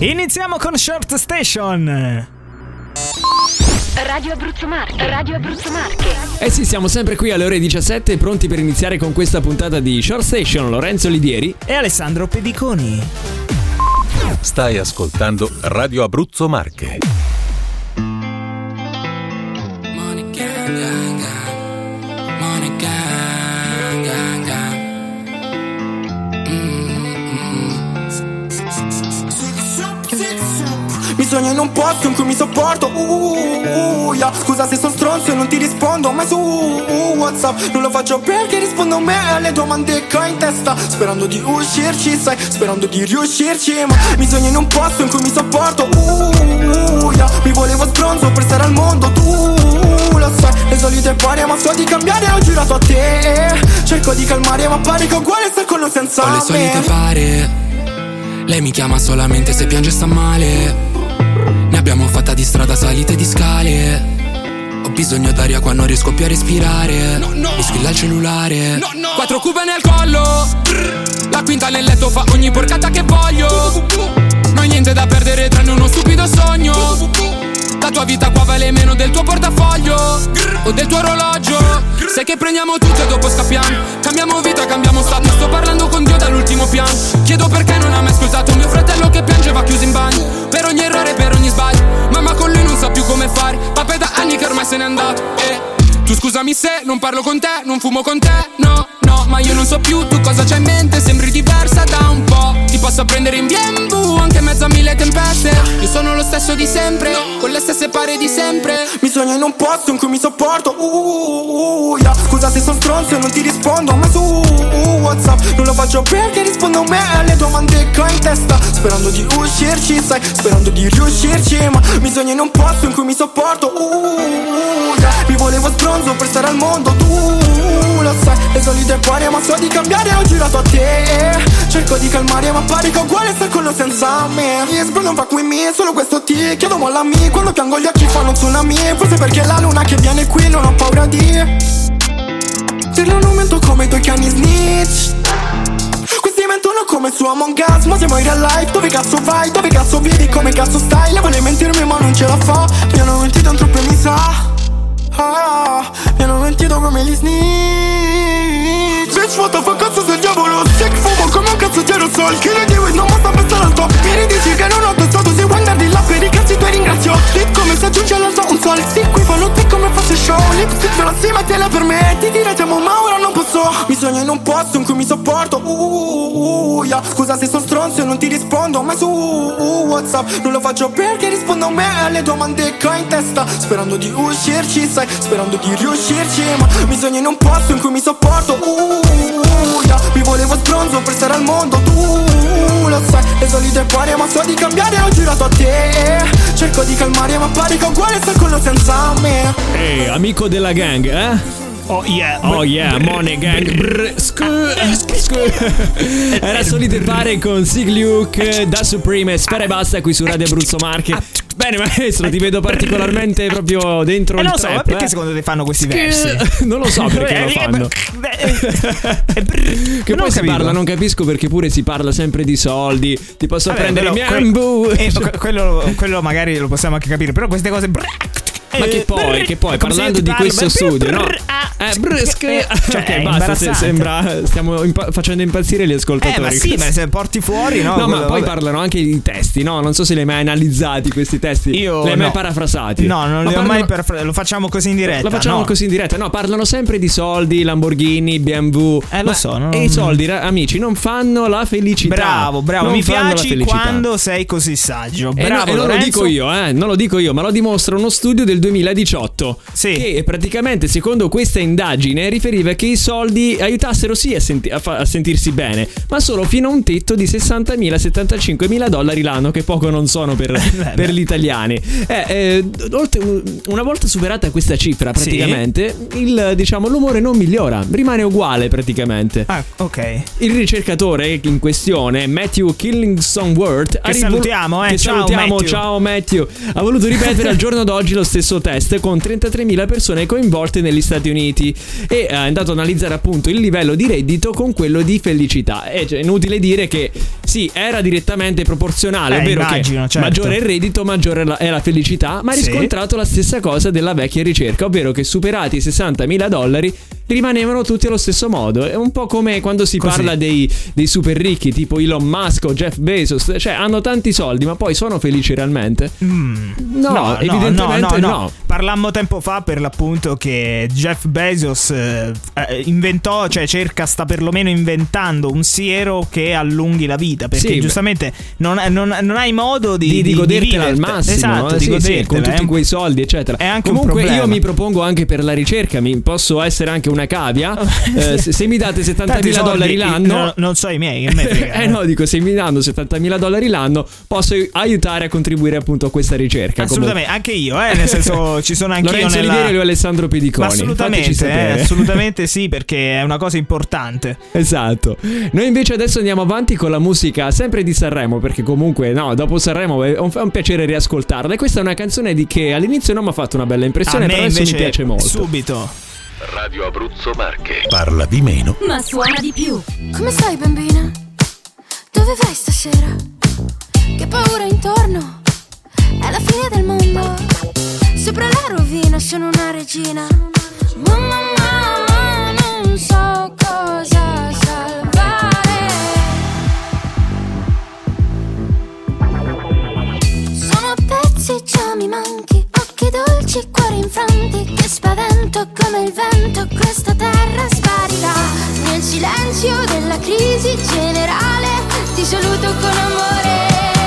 Iniziamo con Short Station. Radio Abruzzo Marche, Radio Abruzzo Marche. Eh sì, siamo sempre qui alle ore 17, pronti per iniziare con questa puntata di Short Station. Lorenzo Lidieri e Alessandro Pediconi. Stai ascoltando Radio Abruzzo Marche. Sogno in un posto in cui mi sopporto. Uh, uh, yeah. Scusa se sono stronzo e non ti rispondo mai su uh, Whatsapp. Non lo faccio perché rispondo a me alle domande che ho in testa. Sperando di uscirci, sai, sperando di riuscirci. Ma mi sogno in un posto in cui mi sopporto. Uh, yeah. Mi volevo stronzo per stare al mondo tu lo sai. Le solite pare ma so di cambiare ho girato a te. Cerco di calmare ma pare che uguale star con o senza Ho le solite pare. Lei mi chiama solamente se piange sta male ne abbiamo fatta di strada, salite di scale. Ho bisogno d'aria quando riesco più a respirare. No, no. Mi squilla il cellulare. No, no. Quattro cube nel collo. La quinta nel letto fa ogni porcata che voglio. Non ho niente da perdere tranne uno stupido sogno. La tua vita qua vale meno del tuo portafoglio O del tuo orologio Sai che prendiamo tutto e dopo scappiamo Cambiamo vita, cambiamo stato Sto parlando con Dio dall'ultimo piano Scusami se non parlo con te, non fumo con te, no, no, ma io non so più tu cosa c'hai in mente, sembri diversa da un po'. Ti posso prendere in BMW anche in mezzo a mille tempeste. Io sono lo stesso di sempre, con le stesse pare di sempre. Mi sogno in un posto in cui mi sopporto, uh, uh, uh, yeah. Scusa se sono stronzo e non ti rispondo, ma su uh, Whatsapp non lo faccio perché rispondo a me alle domande testa. Sperando di uscirci, sai, sperando di riuscirci, ma mi sogno in un posto in cui mi sopporto, uh, yeah. Mi volevo stronzo per stare al mondo Tu lo sai, le solite pare ma so di cambiare Ho girato a te Cerco di calmare ma pare che uguale star con lo senza me Yes, bro non fa qui me, solo questo ti Chiedo mollami, quando piango gli occhi fanno tsunami Forse perché la luna che viene qui non ho paura di Dirlo non mento come i tuoi cani snitch come su Among Us Ma siamo in real life, dove cazzo vai? Dove cazzo vivi? Come cazzo stai? Le vuole mentirmi ma non ce la fa Mi hanno mentito un troppo e mi sa ah, Mi hanno mentito come gli snitch Bitch what the fuck cazzo il diavolo Sick fumo come un cazzo di aerosol Chi ne dico non basta pensare al top Mi ridici che non ho testato Se vuoi andare là per i cazzi tuoi ringrazio. Lip come se aggiunge all'alto un sol Sì qui fanno te come fosse show. Lipstick però sì mettila per me Ti diretiamo ma ora non posso. Mi sogno in un posto in cui mi sopporto uh, uh, uh, yeah. Scusa se sono stronzo e non ti rispondo mai su uh, Whatsapp. Non lo faccio perché rispondo a me alle domande che ho in testa. Sperando di uscirci sai Sperando di riuscirci Ma mi sogno in un posto in cui mi sopporto uh, yeah. Mi volevo stronzo per stare al mondo Tu lo sai Le solite pare ma so di cambiare Ho girato a te Cerco di calmare ma pare che uguale sta con lo senza me Ehi, hey, amico della gang, eh? Oh yeah, oh yeah, Money Gang. Brr, scu, scu, scu. Era solite pare con Sig Luke da Supreme. Spera e basta qui su Radio Abruzzo Marche. Bene, maestro, ti vedo particolarmente proprio dentro eh, il non trap. so, ma perché eh? secondo te fanno questi versi? non lo so perché lo fanno. che poi si parla, non capisco perché pure si parla sempre di soldi. Ti posso Vabbè, prendere però, i miei que- eh, quello, quello magari lo possiamo anche capire, però queste cose ma che poi, che poi, parlando di questo studio, no? Eh, brusco. Cioè, ok, è basta. Se sembra. Stiamo impa- facendo impazzire gli Eh, ascoltatori. ma sì, ma se porti fuori, no? No, ma poi parlano anche di testi, no? Non so se li hai mai analizzati questi testi. Io Li hai mai parafrasati? No, non li ho mai per Lo facciamo così in diretta. Lo facciamo no. così in diretta. No, parlano sempre di soldi, Lamborghini, BMW. Eh, lo so, E i soldi, amici, non fanno la felicità. Bravo, bravo. Non Mi piaci quando sei così saggio. Bravo, e non lo dico io, eh, non lo dico io, ma lo dimostra uno studio del 2018. Sì. Che praticamente, secondo questa indagine, riferiva che i soldi aiutassero sì a, senti- a fa- a sentirsi bene, ma solo fino a un tetto di 60.000-75.000 dollari l'anno, che poco non sono per, per gli italiani. Eh, eh, oltre- una volta superata questa cifra, Sì. praticamente, il, diciamo, l'umore non migliora, rimane uguale praticamente. Ah, ok. Il ricercatore in questione, Matthew Killingsworth, Che salutiamo, eh. Che Ciao, salutiamo, Matthew. ciao Matthew. Ha voluto ripetere al giorno d'oggi lo stesso stesso test con 33.000 persone coinvolte negli Stati Uniti e è andato ad analizzare appunto il livello di reddito con quello di felicità. E cioè, inutile dire che sì, era direttamente proporzionale, Eh, ovvero immagino, che certo. maggiore il reddito, maggiore è la, è la felicità, ma ha Sì. riscontrato la stessa cosa della vecchia ricerca, ovvero che superati i 60.000 dollari rimanevano tutti allo stesso modo. È un po' come quando si Così. parla dei, dei super ricchi, tipo Elon Musk o Jeff Bezos, cioè hanno tanti soldi, ma poi sono felici realmente? No, evidentemente no. Parlammo tempo fa per l'appunto che Jeff Bezos eh, eh, inventò, cioè cerca, sta perlomeno inventando un siero che allunghi la vita. Perché Sì, giustamente non, non- non hai modo di, di, di godertela al vivertela. massimo, Esatto, no? di Sì, sì, godertela, con tutti eh. quei soldi, eccetera. È anche un Comunque, io mi propongo anche per la ricerca, mi posso essere anche una cavia. Eh, se, se mi date 70.000 Tanti soldi, dollari l'anno, no, non so i miei, che me frega, eh no, dico, se mi danno 70.000 dollari l'anno, posso aiutare a contribuire appunto a questa ricerca. Assolutamente, anche io, eh, nel senso ci sono anch'io Lorenzo nella... Olivieri e lui Alessandro Pediconi. Assolutamente, eh, assolutamente sì, perché è una cosa importante. Esatto. Noi invece adesso andiamo avanti con la musica sempre di Sanremo, perché comunque no, dopo Sanremo è un, è un piacere riascoltarla. E questa è una canzone di che all'inizio non mi ha fatto una bella impressione, però adesso invece mi piace molto. subito. Radio Abruzzo Marche. Parla di meno Ma suona di più. Come stai bambina? Dove vai stasera? Che paura intorno? È la fine del mondo. Sopra la rovina sono una regina. Mamma, mamma, non so cosa salvare. Sono pezzi, già mi manchi. Occhi dolci, cuori infranti. Che spavento come il vento. Questa terra sparirà. Nel silenzio della crisi generale. Ti saluto con amore.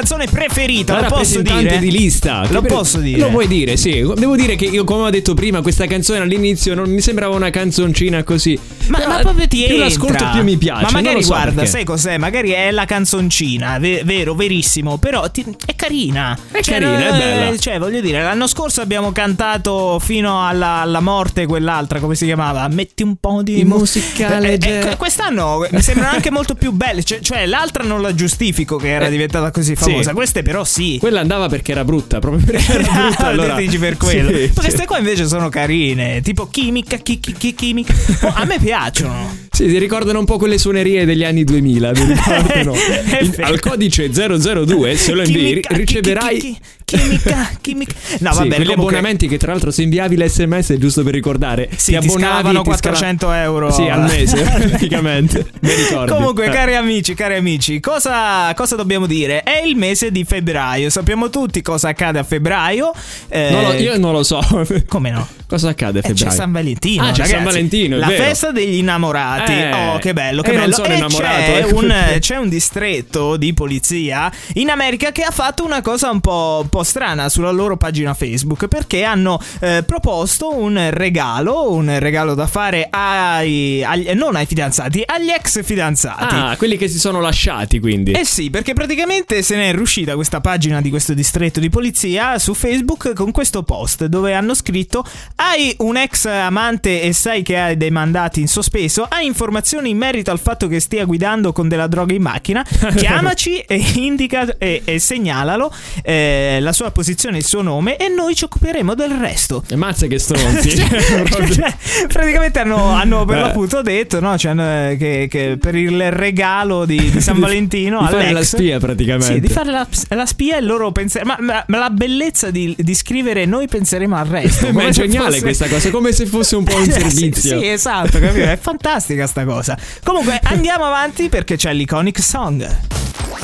Canzone preferita, La lo posso dire? di lista. Lo per- posso dire? Lo puoi dire, sì. Devo dire che io, come ho detto prima, questa canzone all'inizio non mi sembrava una canzoncina così. Ma, Però ma proprio ti più entra. l'ascolto più mi piace. Ma magari so guarda, perché. sai cos'è? Magari è la canzoncina, ve- vero, verissimo. Però ti- è carina. È carina, è eh, bella. Cioè, voglio dire, l'anno scorso abbiamo cantato fino alla, alla morte quell'altra, come si chiamava? Metti un po' di Di mu- musica Eh, eh, leggera. eh, quest'anno mi sembrano anche molto più belle. Cioè, cioè, l'altra non la giustifico che era diventata così famosa. Sì. Queste però sì. Quella andava perché era brutta, proprio perché era brutta. Ah, allora... dici per quello. Sì, sì. queste qua invece sono carine, tipo chimica, chi, chi- chi- chimica. Oh, a me piacciono. Sì, si ricordano un po' quelle suonerie degli anni 2000, mi ricordano. È In- al codice 002, se lo invii, riceverai... chi- chi- chi- Chimica, chimica. No, Sì, vabbè, quegli comunque- abbonamenti che tra l'altro se inviavi l'SMS giusto per ricordare Sì, ti abbonavi ti scala- 400 euro. Sì, al mese praticamente. Mi ricordi? Comunque, Eh. cari amici, cari amici, cosa, cosa dobbiamo dire? È il mese di febbraio. Sappiamo tutti cosa accade a febbraio. Eh, Non lo- io non lo so. Come no? Cosa accade a Eh, c'è febbraio? San Valentino. Ah, c'è ragazzi. San Valentino, La vero. festa degli innamorati. Eh, oh, che bello, che non bello. sono innamorato, c'è, ecco un, c'è un distretto di polizia in America che ha fatto una cosa un po', un po' strana sulla loro pagina Facebook perché hanno eh, proposto un regalo, un regalo da fare ai, agli- non ai fidanzati, agli ex fidanzati. Ah, quelli che si sono lasciati quindi. Eh sì, perché praticamente se ne è riuscita questa pagina di questo distretto di polizia su Facebook con questo post dove hanno scritto Hai un ex amante e sai che hai dei mandati in sospeso? Hai informazioni in merito al fatto che stia guidando con della droga in macchina? Chiamaci e indica e, e segnalalo eh, la sua posizione e il suo nome e noi ci occuperemo del resto. E mazza che stronzi. Cioè, praticamente hanno, hanno per Eh. l'appunto detto no? Cioè, hanno- che, che per il regalo di, di San Valentino Di fare all'ex- la spia praticamente. sì, di fare la, la spia e loro pensare ma, ma- ma la bellezza di, di scrivere noi penseremo al resto Ma è se geniale fosse- questa cosa, come se fosse un po' un Sì, servizio. sì, esatto capito? è fantastica sta cosa comunque andiamo avanti perché c'è l'iconic song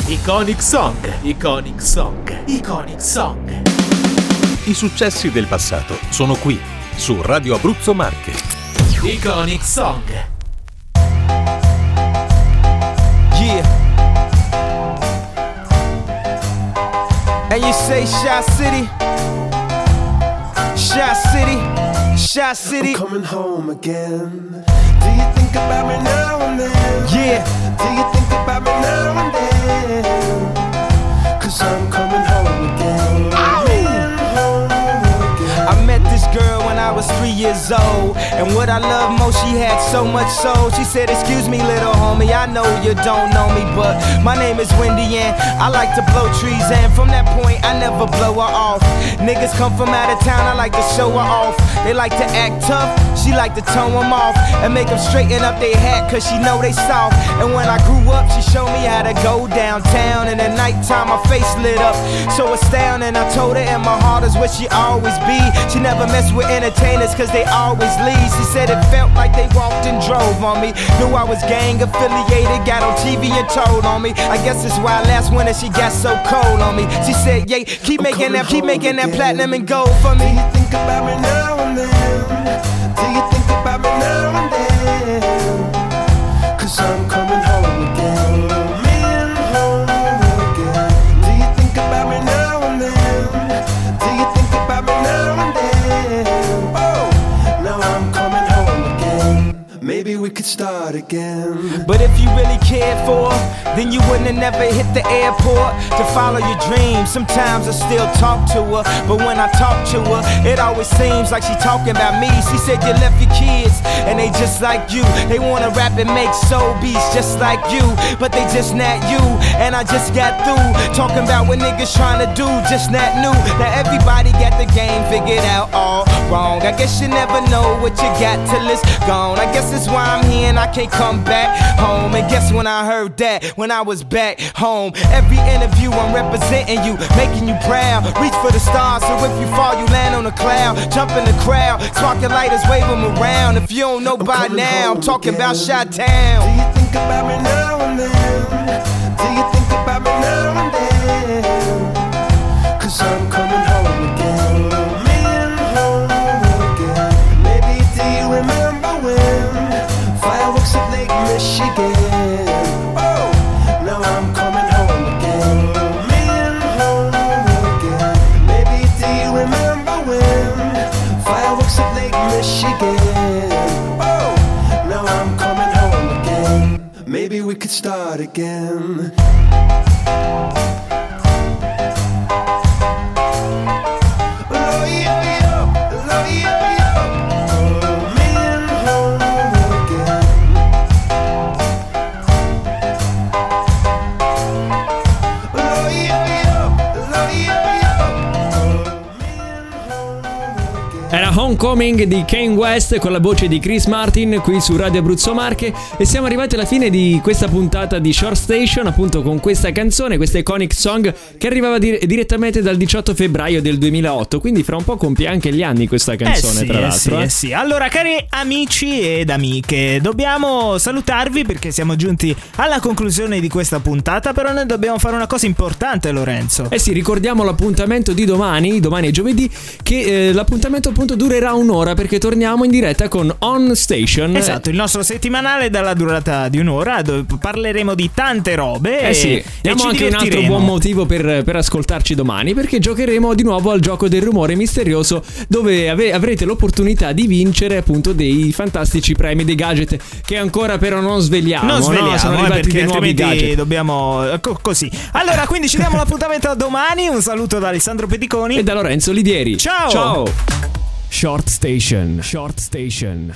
Iconic Song, Iconic Song, Iconic Song. I successi del passato sono qui, su Radio Abruzzo Marche. Iconic Song. Yeah. And you say Shot City? Shot City? Shot City? coming home again. Do you think about me now and then? Yeah. Do you think about me now and then? Cause I'm coming home again. Coming home again. I met this girl when I was three years old. And what I love most, she had so much soul. She said, Excuse me, little homie, I know you don't know me, but my name is Wendy and I like to blow trees. And from that point, I never blow her off. Niggas come from out of town, I like to show her off. They like to act tough, she like to tone them off. And make them straighten up their hat, cause she know they soft. And when I grew up, she showed me how to go downtown. And at nighttime, my face lit up. So astounding, I told her, and my heart is where she always be. She never mess with entertainers, cause they always leave. She said it felt like they walked and drove on me. Knew I was gang affiliated, got on TV and told on me. I guess that's why last winter she got so cold on me. She said, Yeah, keep making that, keep making that platinum and gold for Do me. you think about me now and then? Do you again. Then you wouldn't have never hit the airport to follow your dreams. Sometimes I still talk to her, but when I talk to her, it always seems like she talking about me. She said you left your kids, and they just like you. They wanna rap and make soul beats just like you, but they just not you. And I just got through talking about what niggas trying to do, just not new. Now everybody got the game figured out all wrong. I guess you never know what you got till it's gone. I guess that's why I'm here and I can't come back home. And guess when I heard that, when I was back home, every interview I'm representing you, making you proud. Reach for the stars, so if you fall, you land on a cloud. Jump in the crowd, sparking lighters, wave them around. If you don't know by coming now, I'm talking about again. Shot Town. Maybe we could start again. Homecoming di Kane West con la voce di Chris Martin qui su Radio Abruzzo Marche e siamo arrivati alla fine di questa puntata di Short Station appunto con questa canzone, questa iconic song che arrivava dir- direttamente dal 18 febbraio del 2008, quindi fra un po' compie anche gli anni questa canzone eh sì, tra eh l'altro. sì, eh. eh sì. Allora, cari amici ed amiche, dobbiamo salutarvi perché siamo giunti alla conclusione di questa puntata, però noi dobbiamo fare una cosa importante, Lorenzo. Eh sì, ricordiamo l'appuntamento di domani, domani è giovedì, che eh, l'appuntamento appunto durerà un'ora perché torniamo in diretta con On Station. Esatto, il nostro settimanale dalla durata di un'ora dove parleremo di tante robe. Eh sì, e, diamo e ci anche un altro buon motivo per, per ascoltarci domani perché giocheremo di nuovo al gioco del rumore misterioso dove ave- avrete l'opportunità di vincere appunto dei fantastici premi, dei gadget che ancora però non svegliamo. Non no? sveliamo, Sono eh, arrivati perché dei nuovi gadget. dobbiamo eh, co- così. Allora, quindi ci diamo l'appuntamento a domani. Un saluto da Alessandro Pediconi E da Lorenzo Lidieri. Ciao! Ciao! Short Station. Short Station.